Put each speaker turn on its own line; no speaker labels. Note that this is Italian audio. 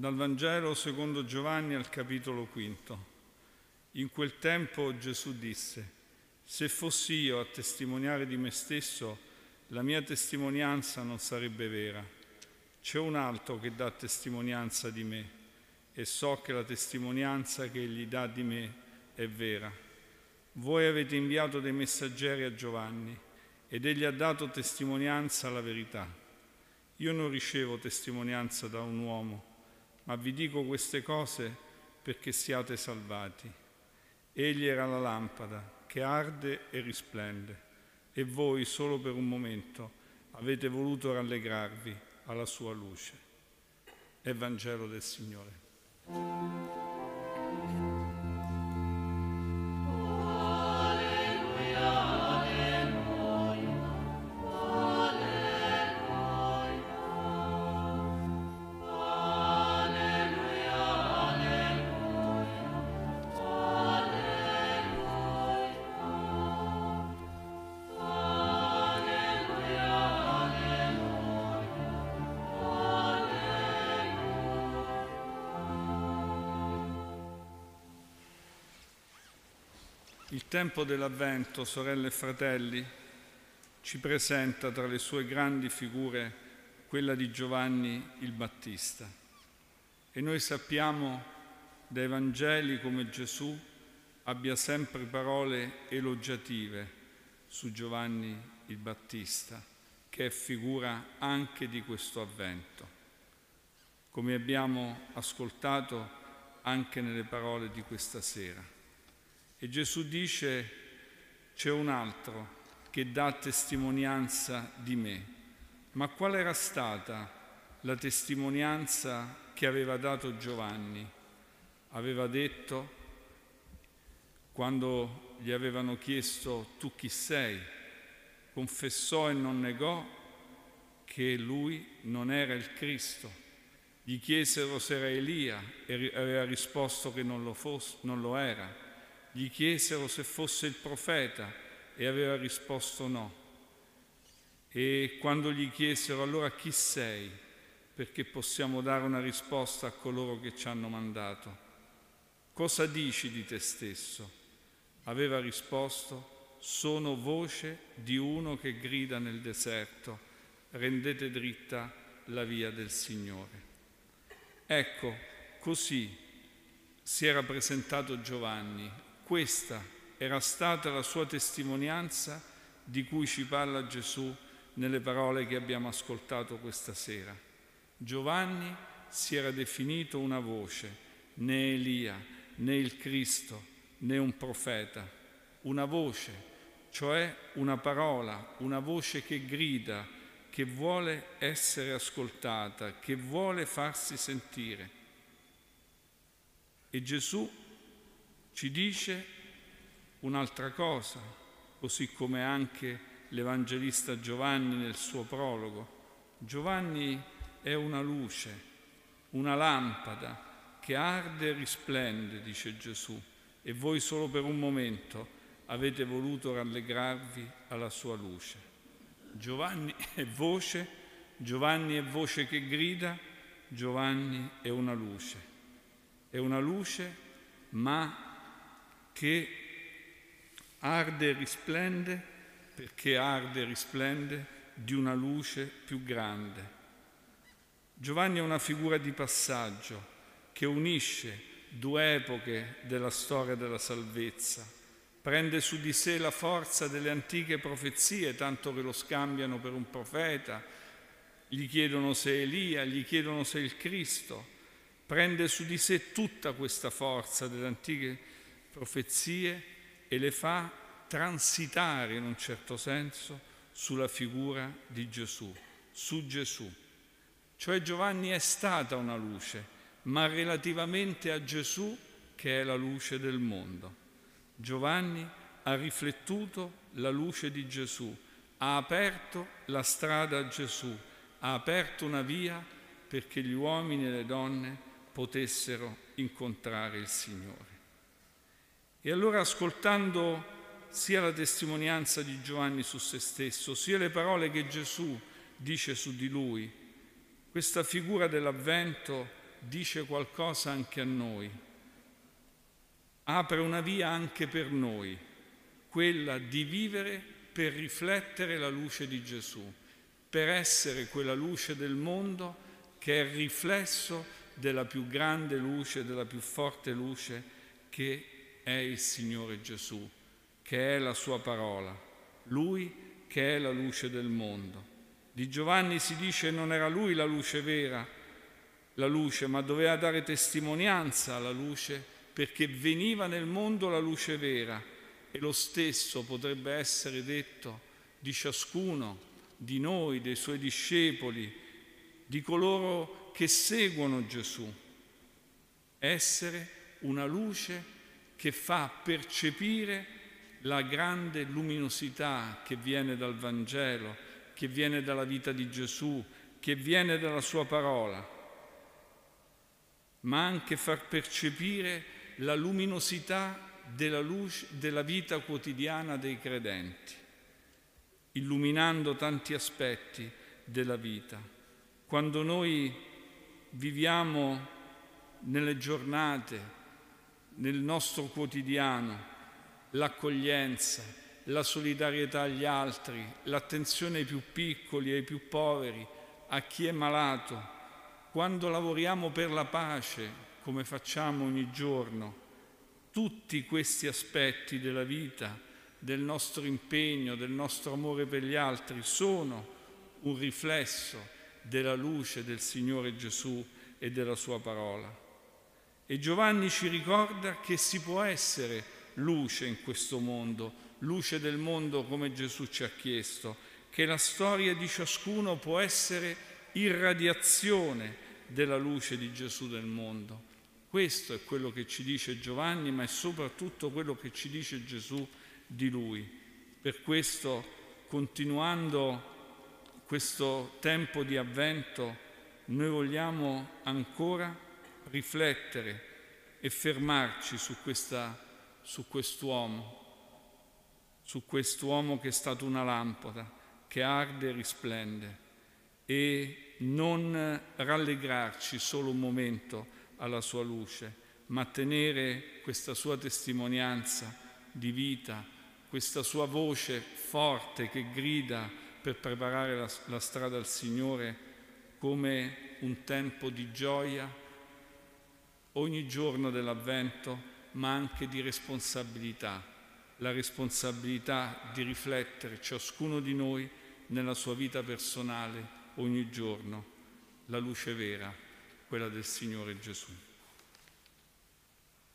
Dal Vangelo secondo Giovanni al capitolo quinto. In quel tempo Gesù disse, se fossi io a testimoniare di me stesso, la mia testimonianza non sarebbe vera. C'è un altro che dà testimonianza di me e so che la testimonianza che egli dà di me è vera. Voi avete inviato dei messaggeri a Giovanni ed egli ha dato testimonianza alla verità. Io non ricevo testimonianza da un uomo, ma vi dico queste cose perché siate salvati. Egli era la lampada che arde e risplende e voi solo per un momento avete voluto rallegrarvi alla sua luce. Evangelo del Signore. Il tempo dell'Avvento, sorelle e fratelli, ci presenta tra le sue grandi figure quella di Giovanni il Battista. E noi sappiamo dai Vangeli come Gesù abbia sempre parole elogiative su Giovanni il Battista, che è figura anche di questo avvento, come abbiamo ascoltato anche nelle parole di questa sera. E Gesù dice, c'è un altro che dà testimonianza di me. Ma qual era stata la testimonianza che aveva dato Giovanni? Aveva detto, quando gli avevano chiesto tu chi sei, confessò e non negò che lui non era il Cristo. Gli chiesero se era Elia e aveva risposto che non lo, fosse, non lo era gli chiesero se fosse il profeta e aveva risposto no. E quando gli chiesero allora chi sei, perché possiamo dare una risposta a coloro che ci hanno mandato, cosa dici di te stesso? Aveva risposto, sono voce di uno che grida nel deserto, rendete dritta la via del Signore. Ecco, così si era presentato Giovanni questa era stata la sua testimonianza di cui ci parla Gesù nelle parole che abbiamo ascoltato questa sera. Giovanni si era definito una voce, né Elia, né il Cristo, né un profeta, una voce, cioè una parola, una voce che grida, che vuole essere ascoltata, che vuole farsi sentire. E Gesù ci dice un'altra cosa, così come anche l'Evangelista Giovanni nel suo prologo. Giovanni è una luce, una lampada che arde e risplende, dice Gesù, e voi solo per un momento avete voluto rallegrarvi alla sua luce. Giovanni è voce, Giovanni è voce che grida, Giovanni è una luce. È una luce, ma che arde e risplende perché arde e risplende di una luce più grande. Giovanni è una figura di passaggio che unisce due epoche della storia della salvezza, prende su di sé la forza delle antiche profezie, tanto che lo scambiano per un profeta, gli chiedono se è Elia, gli chiedono se è il Cristo, prende su di sé tutta questa forza delle antiche profezie profezie e le fa transitare in un certo senso sulla figura di Gesù, su Gesù. Cioè Giovanni è stata una luce, ma relativamente a Gesù che è la luce del mondo. Giovanni ha riflettuto la luce di Gesù, ha aperto la strada a Gesù, ha aperto una via perché gli uomini e le donne potessero incontrare il Signore. E allora ascoltando sia la testimonianza di Giovanni su se stesso, sia le parole che Gesù dice su di lui, questa figura dell'avvento dice qualcosa anche a noi, apre una via anche per noi, quella di vivere per riflettere la luce di Gesù, per essere quella luce del mondo che è il riflesso della più grande luce, della più forte luce che è il Signore Gesù, che è la sua parola, Lui che è la luce del mondo. Di Giovanni si dice non era lui la luce vera, la luce, ma doveva dare testimonianza alla luce perché veniva nel mondo la luce vera e lo stesso potrebbe essere detto di ciascuno di noi, dei suoi discepoli, di coloro che seguono Gesù. Essere una luce che fa percepire la grande luminosità che viene dal Vangelo, che viene dalla vita di Gesù, che viene dalla sua parola, ma anche far percepire la luminosità della, luce, della vita quotidiana dei credenti, illuminando tanti aspetti della vita. Quando noi viviamo nelle giornate, nel nostro quotidiano, l'accoglienza, la solidarietà agli altri, l'attenzione ai più piccoli, ai più poveri, a chi è malato, quando lavoriamo per la pace, come facciamo ogni giorno, tutti questi aspetti della vita, del nostro impegno, del nostro amore per gli altri, sono un riflesso della luce del Signore Gesù e della sua parola. E Giovanni ci ricorda che si può essere luce in questo mondo, luce del mondo come Gesù ci ha chiesto, che la storia di ciascuno può essere irradiazione della luce di Gesù del mondo. Questo è quello che ci dice Giovanni, ma è soprattutto quello che ci dice Gesù di lui. Per questo, continuando questo tempo di avvento, noi vogliamo ancora riflettere e fermarci su, questa, su quest'uomo, su quest'uomo che è stato una lampada, che arde e risplende, e non rallegrarci solo un momento alla sua luce, ma tenere questa sua testimonianza di vita, questa sua voce forte che grida per preparare la, la strada al Signore come un tempo di gioia ogni giorno dell'avvento, ma anche di responsabilità, la responsabilità di riflettere ciascuno di noi nella sua vita personale ogni giorno, la luce vera quella del Signore Gesù.